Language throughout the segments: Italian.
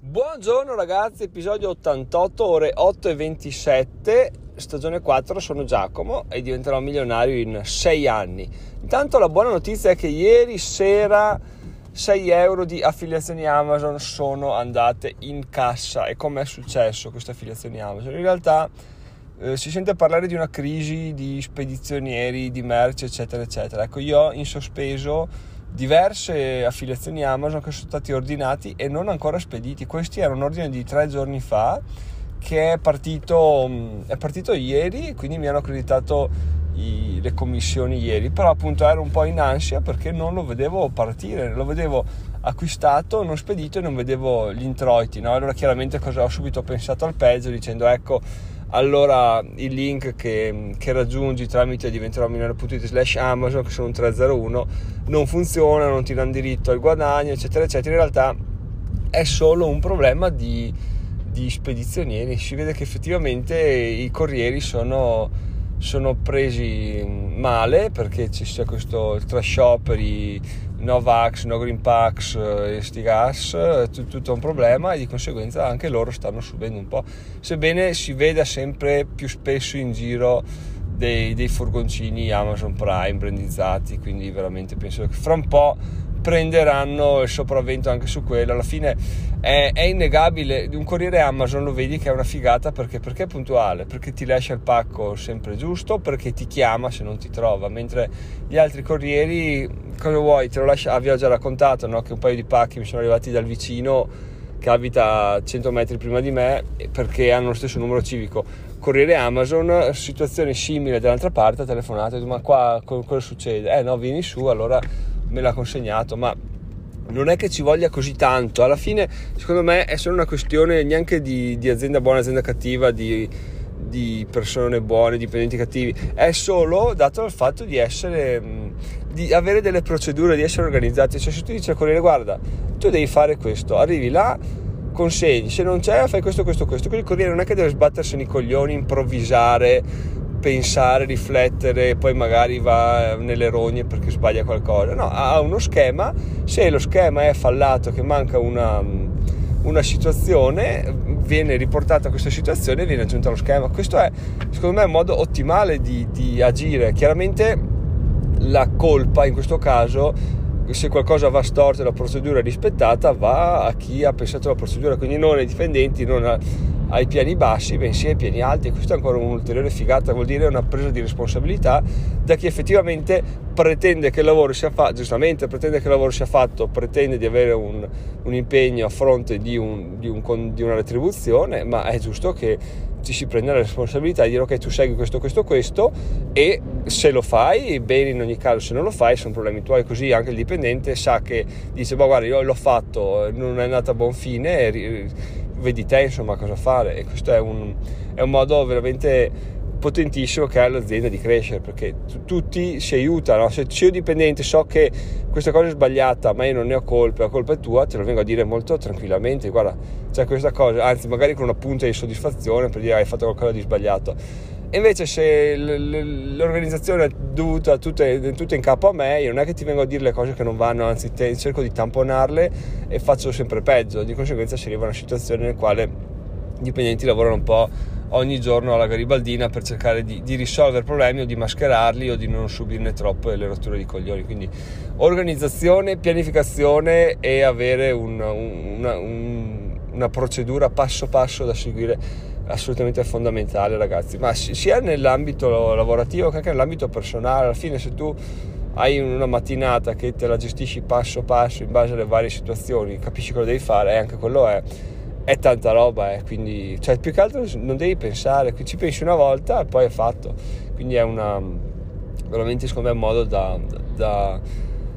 Buongiorno ragazzi, episodio 88, ore 8 e 27, stagione 4, sono Giacomo e diventerò milionario in 6 anni. Intanto la buona notizia è che ieri sera 6 euro di affiliazioni Amazon sono andate in cassa e come è successo queste affiliazioni Amazon? In realtà eh, si sente parlare di una crisi di spedizionieri, di merce eccetera eccetera. Ecco io in sospeso diverse affiliazioni Amazon che sono stati ordinati e non ancora spediti. Questi erano un ordine di tre giorni fa che è partito, mm, è partito ieri, quindi mi hanno accreditato i, le commissioni ieri, però appunto ero un po' in ansia perché non lo vedevo partire, lo vedevo acquistato, non spedito e non vedevo gli introiti. No? Allora chiaramente cosa ho subito pensato al peggio dicendo ecco allora il link che, che raggiungi tramite diventerò milionario.it slash Amazon che sono un 301 non funziona, non ti danno diritto al guadagno eccetera eccetera. In realtà è solo un problema di, di spedizionieri. Si vede che effettivamente i corrieri sono, sono presi male perché c'è questo trash shop per i no Vax, no Green Pax eh, e sti gas, eh, tutto un problema e di conseguenza anche loro stanno subendo un po', sebbene si veda sempre più spesso in giro dei, dei furgoncini Amazon Prime brandizzati, quindi veramente penso che fra un po' prenderanno il sopravvento anche su quello. Alla fine è, è, innegabile. Un corriere Amazon lo vedi che è una figata perché, perché, è puntuale, perché ti lascia il pacco sempre giusto, perché ti chiama se non ti trova. Mentre gli altri corrieri, cosa vuoi? Te lo lascia. Ah, vi ho già raccontato no? che un paio di pacchi mi sono arrivati dal vicino che abita 100 metri prima di me perché hanno lo stesso numero civico. Corriere Amazon, situazione simile dall'altra parte, ha telefonato, ma qua cosa succede? Eh no, vieni su, allora me l'ha consegnato, ma non è che ci voglia così tanto. Alla fine, secondo me, è solo una questione neanche di, di azienda buona, azienda cattiva, di, di, persone buone, dipendenti cattivi. È solo dato dal fatto di essere, di avere delle procedure, di essere organizzati. Cioè, se tu dici al corriere, guarda, tu devi fare questo, arrivi là, consegni, se non c'è, fai questo, questo, questo. Quindi il corriere non è che deve sbattersi i coglioni, improvvisare pensare, riflettere, poi magari va nelle rogne perché sbaglia qualcosa. No, ha uno schema, se lo schema è fallato, che manca una, una situazione, viene riportata questa situazione e viene aggiunta allo schema. Questo è, secondo me, un modo ottimale di, di agire. Chiaramente la colpa in questo caso se qualcosa va storto e la procedura è rispettata va a chi ha pensato alla procedura quindi non ai dipendenti non a, ai piani bassi, bensì ai piani alti. E questo è ancora un'ulteriore figata, vuol dire una presa di responsabilità da chi effettivamente pretende che il lavoro sia fatto, giustamente pretende che il lavoro sia fatto, pretende di avere un, un impegno a fronte di, un, di, un, di una retribuzione, ma è giusto che ci si prenda la responsabilità di dire ok tu segui questo, questo, questo e se lo fai bene in ogni caso, se non lo fai sono problemi tuoi, così anche il dipendente sa che dice ma guarda io l'ho fatto, non è andata a buon fine, vedi te insomma cosa fare. E questo è un, è un modo veramente potentissimo che ha l'azienda di crescere perché t- tutti si aiutano. Se, io dipendente so che questa cosa è sbagliata ma io non ne ho colpa la colpa è tua te lo vengo a dire molto tranquillamente. Guarda c'è questa cosa anzi magari con una punta di soddisfazione per dire hai fatto qualcosa di sbagliato invece se l'organizzazione è dovuta tutta, tutta in capo a me, io non è che ti vengo a dire le cose che non vanno, anzi te, cerco di tamponarle e faccio sempre peggio. Di conseguenza si arriva a una situazione nella quale i dipendenti lavorano un po' ogni giorno alla garibaldina per cercare di, di, risolvere problemi o di mascherarli o di non subirne troppe le rotture di coglioni. Quindi organizzazione, pianificazione e avere un, una, un, una procedura passo passo da seguire assolutamente fondamentale ragazzi, ma sia nell'ambito lavorativo che anche nell'ambito personale, alla fine se tu hai una mattinata che te la gestisci passo passo in base alle varie situazioni, capisci cosa devi fare, e anche quello è, è tanta roba, eh, quindi cioè, più che altro non devi pensare, ci pensi una volta e poi è fatto, quindi è una, veramente secondo me un modo da, da,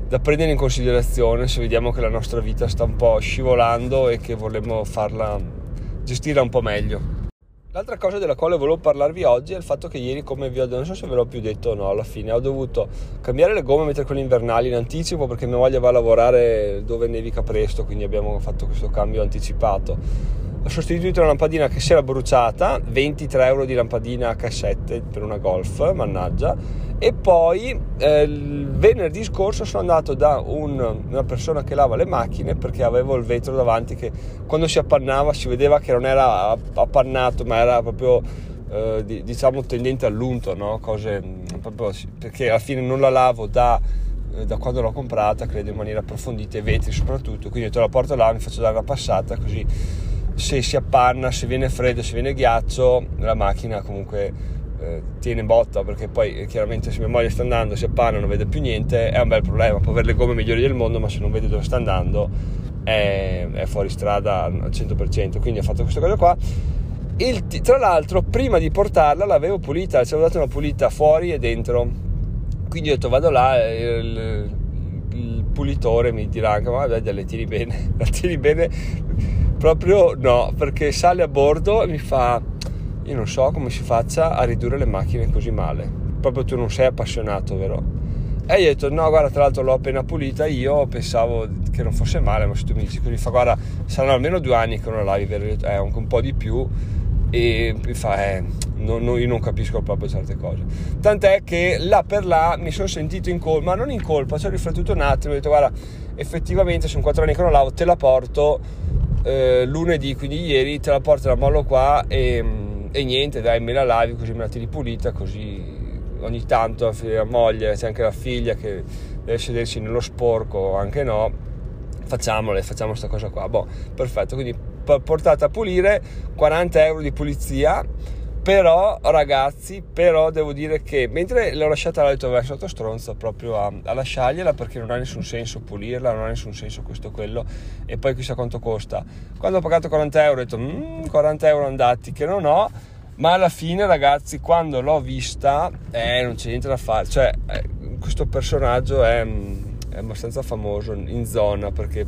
da prendere in considerazione se vediamo che la nostra vita sta un po' scivolando e che vorremmo farla gestirla un po' meglio. L'altra cosa della quale volevo parlarvi oggi è il fatto che ieri, come vi ho detto, non so se ve l'ho più detto o no, alla fine ho dovuto cambiare le gomme e mettere quelle invernali in anticipo perché mia moglie va a lavorare dove nevica presto, quindi abbiamo fatto questo cambio anticipato. Ho sostituito una lampadina che si era bruciata, 23 euro di lampadina a cassette per una Golf, mannaggia, e poi eh, il venerdì scorso sono andato da un, una persona che lava le macchine perché avevo il vetro davanti che quando si appannava si vedeva che non era appannato ma era proprio eh, diciamo tendente all'unto, no? Cose, proprio, perché alla fine non la lavo da, eh, da, quando l'ho comprata, credo in maniera approfondita, i vetri soprattutto, quindi te la porto là, mi faccio dare una passata così se si appanna, se viene freddo, se viene ghiaccio, la macchina comunque eh, tiene botta perché poi eh, chiaramente se mia moglie sta andando si appanna non vede più niente è un bel problema. Può avere le gomme migliori del mondo ma se non vede dove sta andando è, è fuori strada al 100% quindi ho fatto questa cosa qua. Il, tra l'altro prima di portarla l'avevo pulita ci avevo dato una pulita fuori e dentro. Quindi ho detto vado là il, il pulitore mi dirà anche ma vabbè le tiri bene la tiri bene. Proprio no perché sale a bordo e mi fa io non so come si faccia a ridurre le macchine così male. Proprio tu non sei appassionato, vero? E io ho detto, no, guarda, tra l'altro l'ho appena pulita, io pensavo che non fosse male, ma se tu mi dici così, fa, guarda, saranno almeno due anni che non la lavi, vero? Eh, anche un po' di più. E mi fa, eh, non, non, io non capisco proprio certe cose. Tant'è che là per là mi sono sentito in colpa, non in colpa, ci ho riflettuto un attimo, ho detto, guarda, effettivamente sono quattro anni che non lavo, te la porto eh, lunedì, quindi ieri, te la porto la mollo qua e e niente, dai, me la lavi così me la tiri pulita, così ogni tanto la moglie, c'è anche la figlia che deve sedersi nello sporco, anche no, facciamole, facciamo questa cosa qua. Boh, perfetto, quindi portata a pulire, 40 euro di pulizia, però ragazzi, però devo dire che mentre l'ho lasciata l'alto verso sotto stronzo proprio a, a, lasciargliela perché non ha nessun senso pulirla, non ha nessun senso questo quello e poi chissà quanto costa. Quando ho pagato 40 euro ho detto mmm, 40 euro andati che non ho, ma alla fine ragazzi quando l'ho vista eh, non c'è niente da fare, cioè eh, questo personaggio è, è abbastanza famoso in zona perché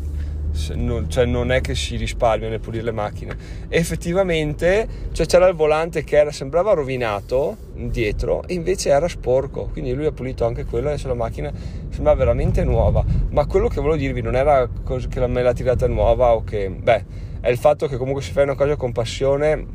non, cioè non è che si risparmia nel pulire le macchine. Effettivamente cioè c'era il volante che era, sembrava rovinato dietro e invece era sporco. Quindi lui ha pulito anche quello adesso la macchina sembrava veramente nuova. Ma quello che volevo dirvi non era che me l'ha tirata nuova o che... Beh, è il fatto che comunque se fai una cosa con passione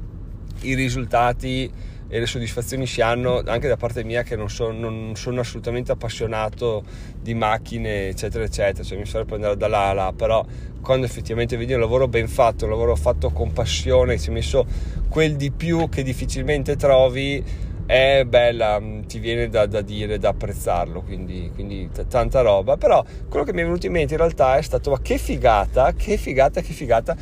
i risultati e le soddisfazioni si hanno anche da parte mia che non sono, non sono assolutamente appassionato di macchine eccetera eccetera. Cioè mi sarebbe andare da là a là. Però quando effettivamente vedi un lavoro ben fatto un lavoro fatto con passione ci hai messo quel di più che difficilmente trovi è bella, mm, ti viene da, da dire, da apprezzarlo, quindi, quindi t- tanta roba. Però quello che mi è venuto in mente in realtà è stato, ma che figata, che figata, che figata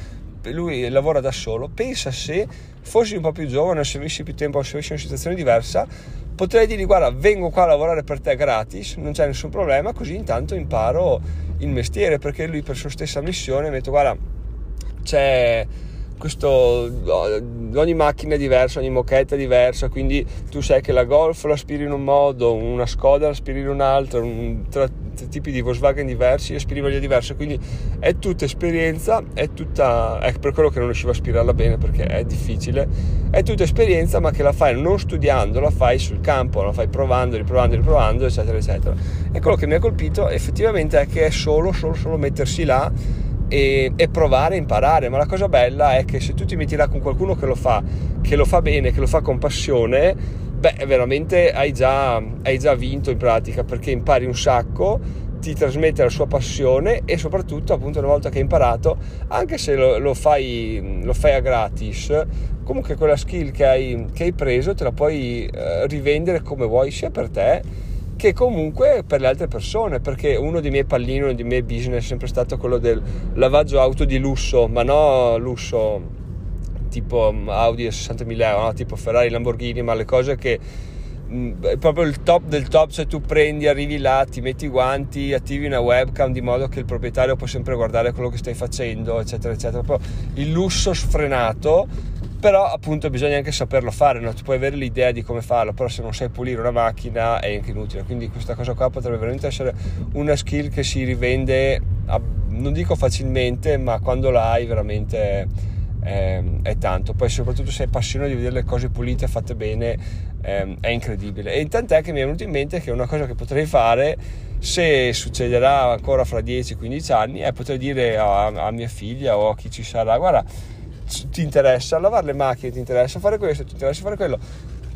lui lavora da solo, pensa se fossi un po' più giovane, se avessi più tempo, se avessi una situazione diversa, potrei dirgli guarda vengo qua a lavorare per te gratis, non c'è nessun problema, così intanto imparo il mestiere, perché lui per sua stessa missione mi ha detto guarda c'è questo, ogni macchina è diversa, ogni mochetta è diversa, quindi tu sai che la Golf la aspiri in un modo, una Skoda la aspiri in un altro, un, tre, tre tipi di Volkswagen diversi, aspiri in maniera diversa, quindi è tutta esperienza, è tutta, è per quello che non riuscivo a aspirarla bene perché è difficile, è tutta esperienza ma che la fai non studiando, la fai sul campo, la fai provando, riprovando, riprovando, eccetera, eccetera. E quello che mi ha colpito effettivamente è che è solo, solo, solo mettersi là e, e, provare imparare. Ma la cosa bella è che se tu ti metti là con qualcuno che lo fa, che lo fa bene, che lo fa con passione, beh, veramente hai già, hai già vinto in pratica perché impari un sacco, ti trasmette la sua passione e soprattutto, appunto, una volta che hai imparato, anche se lo, lo, fai, lo fai, a gratis, comunque quella skill che hai, che hai preso te la puoi eh, rivendere come vuoi, sia per te che comunque per le altre persone, perché uno dei miei pallini, uno dei miei business è sempre stato quello del lavaggio auto di lusso, ma no lusso tipo Audi a 60.000 euro, no? tipo Ferrari, Lamborghini, ma le cose che mm, è proprio il top del top, cioè tu prendi, arrivi là, ti metti i guanti, attivi una webcam di modo che il proprietario può sempre guardare quello che stai facendo, eccetera, eccetera. Proprio il lusso sfrenato però appunto bisogna anche saperlo fare, no? tu puoi avere l'idea di come farlo, però se non sai pulire una macchina è anche inutile, quindi questa cosa qua potrebbe veramente essere una skill che si rivende, non dico facilmente, ma quando la hai veramente è, è tanto, poi soprattutto se hai passione di vedere le cose pulite, fatte bene, è, è incredibile. E tant'è che mi è venuto in mente che una cosa che potrei fare se succederà ancora fra 10-15 anni è poter dire a, a mia figlia o a chi ci sarà, guarda, ti interessa lavare le macchine, ti interessa fare questo, ti interessa fare quello,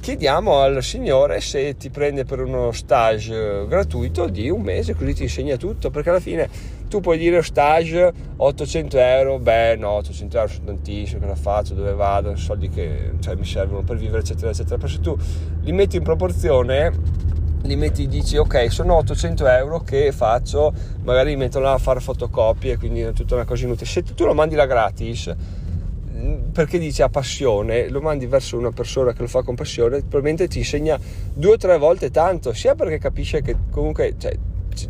chiediamo al signore se ti prende per uno stage gratuito di un mese, così ti insegna tutto, perché alla fine tu puoi dire stage 800 euro, beh no, 800 euro sono tantissimo, cosa faccio, dove vado, soldi che cioè, mi servono per vivere, eccetera, eccetera, però se tu li metti in proporzione li metti dici ok sono 800 euro che faccio magari mi metto là a fare fotocopie quindi è tutta una cosa inutile. Se tu lo mandi la gratis perché dice a passione, lo mandi verso una persona che lo fa con passione, probabilmente ti insegna due o tre volte tanto, sia perché capisce che comunque cioè,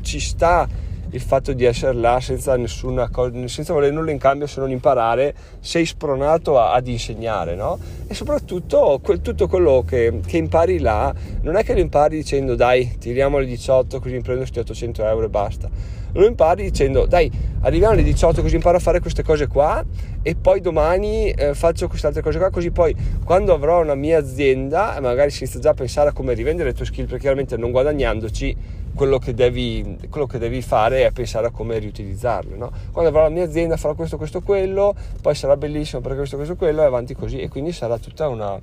ci sta il fatto di essere là senza nessuna cosa, senza volere nulla in cambio se non imparare, sei spronato a, ad insegnare, no? E soprattutto quel, tutto quello che, che, impari là, non è che lo impari dicendo dai, tiriamo le 18 così prendo questi 800 euro e basta. Lo impari dicendo dai, arriviamo alle 18 così imparo a fare queste cose qua e poi domani eh, faccio queste altre cose qua, così poi quando avrò una mia azienda, magari si inizia già a pensare a come rivendere le tue skill, perché chiaramente non guadagnandoci quello che, devi, quello che devi fare è pensare a come riutilizzarle. No? Quando avrò la mia azienda farò questo, questo, quello, poi sarà bellissimo perché questo, questo, quello e avanti così e quindi sarà tutta una,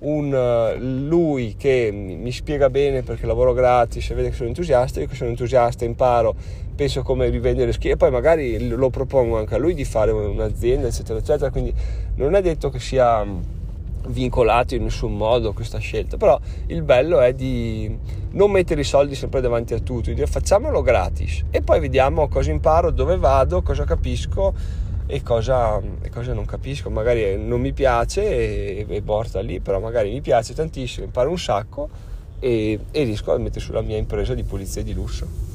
un uh, lui che mi spiega bene perché lavoro gratis e vede che sono entusiasta, io che sono entusiasta imparo, penso come rivendere ski e poi magari lo propongo anche a lui di fare un'azienda eccetera eccetera, quindi non è detto che sia vincolato in nessun modo questa scelta, però il bello è di non mettere i soldi sempre davanti a tutto, di dire facciamolo gratis e poi vediamo cosa imparo, dove vado, cosa capisco e cosa, e cosa non capisco, magari non mi piace e, e porta lì, però magari mi piace tantissimo, imparo un sacco e, e riesco a mettere sulla mia impresa di pulizia di lusso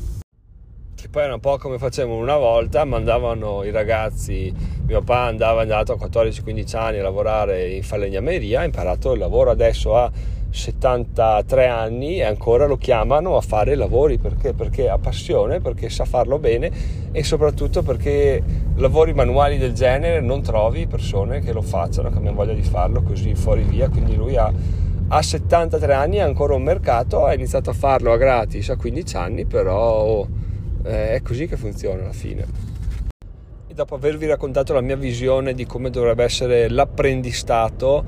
che poi era un po' come facevamo una volta, mandavano i ragazzi, mio papà andava andato a 14-15 anni a lavorare in falegnameria, ha imparato il lavoro, adesso ha 73 anni e ancora lo chiamano a fare lavori perché? Perché ha passione, perché sa farlo bene e soprattutto perché lavori manuali del genere non trovi persone che lo facciano, che abbiano voglia di farlo così fuori via, quindi lui ha a 73 anni ha ancora un mercato, ha iniziato a farlo a gratis a 15 anni, però eh, è così che funziona alla fine. E dopo avervi raccontato la mia visione di come dovrebbe essere l'apprendistato,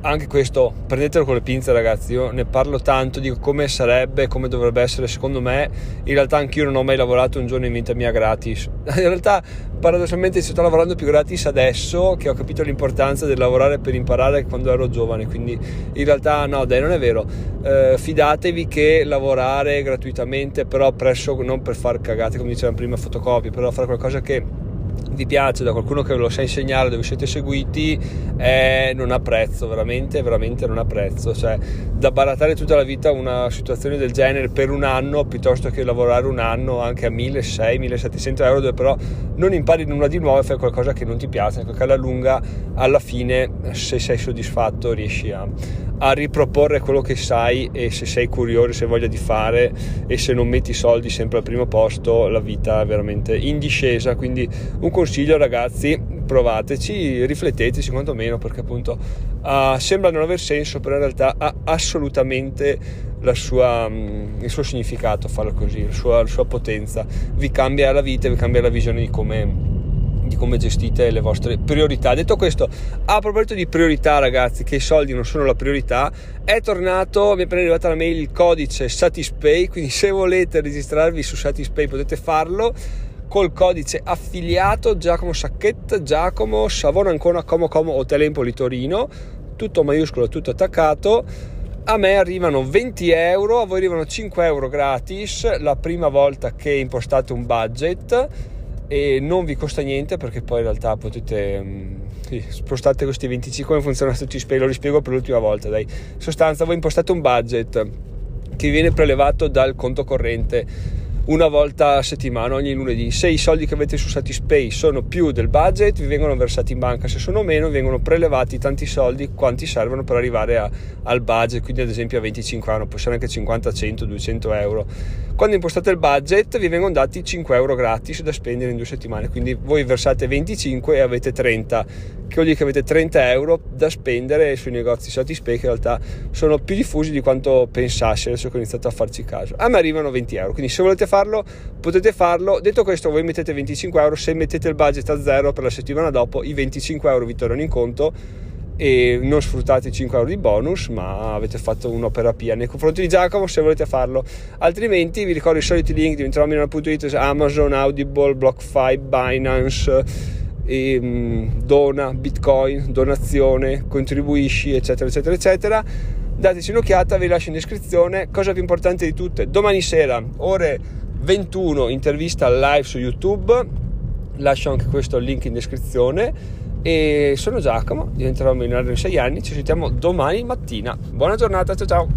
anche questo prendetelo con le pinze ragazzi io ne parlo tanto di come sarebbe come dovrebbe essere secondo me. In realtà anch'io non ho mai lavorato un giorno in vita mia gratis. In realtà paradossalmente sto lavorando più gratis adesso che ho capito l'importanza del lavorare per imparare quando ero giovane quindi in realtà no dai non è vero. Eh, fidatevi che lavorare gratuitamente però presso non per far cagate come dicevamo prima fotocopie però fare qualcosa che vi piace da qualcuno che ve lo sa insegnare dove siete seguiti eh, non ha prezzo veramente veramente non ha prezzo cioè da barattare tutta la vita una situazione del genere per un anno piuttosto che lavorare un anno anche a 1600-1700 euro dove però non impari nulla di nuovo e fai qualcosa che non ti piace perché alla lunga alla fine se sei soddisfatto riesci a, a riproporre quello che sai e se sei curioso, se hai voglia di fare e se non metti i soldi sempre al primo posto, la vita è veramente in discesa. Quindi un consiglio ragazzi, provateci, rifletteteci quantomeno perché appunto uh, sembra non aver senso, però in realtà ha assolutamente sua, um, il suo significato farlo così, la sua, la sua potenza. Vi cambia la vita, vi cambia la visione di come come gestite le vostre priorità. Detto questo, a proposito di priorità, ragazzi, che i soldi non sono la priorità, è tornato, mi è appena arrivata la mail il codice Satispay, quindi se volete registrarvi su Satispay potete farlo col codice affiliato Giacomo Sacchetta, Giacomo Savona Ancona Como Como Hotel Empoli Torino, tutto maiuscolo, tutto attaccato. A me arrivano 20 euro, a voi arrivano 5 euro gratis la prima volta che impostate un budget e non vi costa niente perché poi in realtà potete mm, sì, spostate questi 25 come funziona tutti lo rispiego per l'ultima volta dai in sostanza voi impostate un budget che viene prelevato dal conto corrente una volta a settimana, ogni lunedì. Se i soldi che avete su Satispay sono più del budget, vi vengono versati in banca, se sono meno, vengono prelevati tanti soldi quanti servono per arrivare a, al budget, quindi ad esempio a 25 euro, può essere anche 50, 100, 200 euro. Quando impostate il budget, vi vengono dati 5 euro gratis da spendere in due settimane, quindi voi versate 25 e avete 30, che vuol dire che avete 30 euro da spendere sui negozi Satispay, che in realtà sono più diffusi di quanto pensassi adesso che ho iniziato a farci caso. A me arrivano 20 euro, quindi se volete farlo, potete farlo. Detto questo, voi mettete 25 euro, se mettete il budget a zero per la settimana dopo, i 25 euro vi tornano in conto e non sfruttate i 5 euro di bonus ma avete fatto un'opera pia nei confronti di Giacomo se volete farlo. Altrimenti vi ricordo i soliti link diventerò.it Amazon, Audible, BlockFi, Binance e, um, dona, bitcoin, donazione, contribuisci eccetera eccetera eccetera. Dateci un'occhiata vi lascio in descrizione. Cosa più importante di tutte domani sera ore 21 intervista live su youtube. Lascio anche questo link in descrizione e sono Giacomo, diventerò milionario in 6 anni, ci sentiamo domani mattina. Buona giornata, ciao ciao!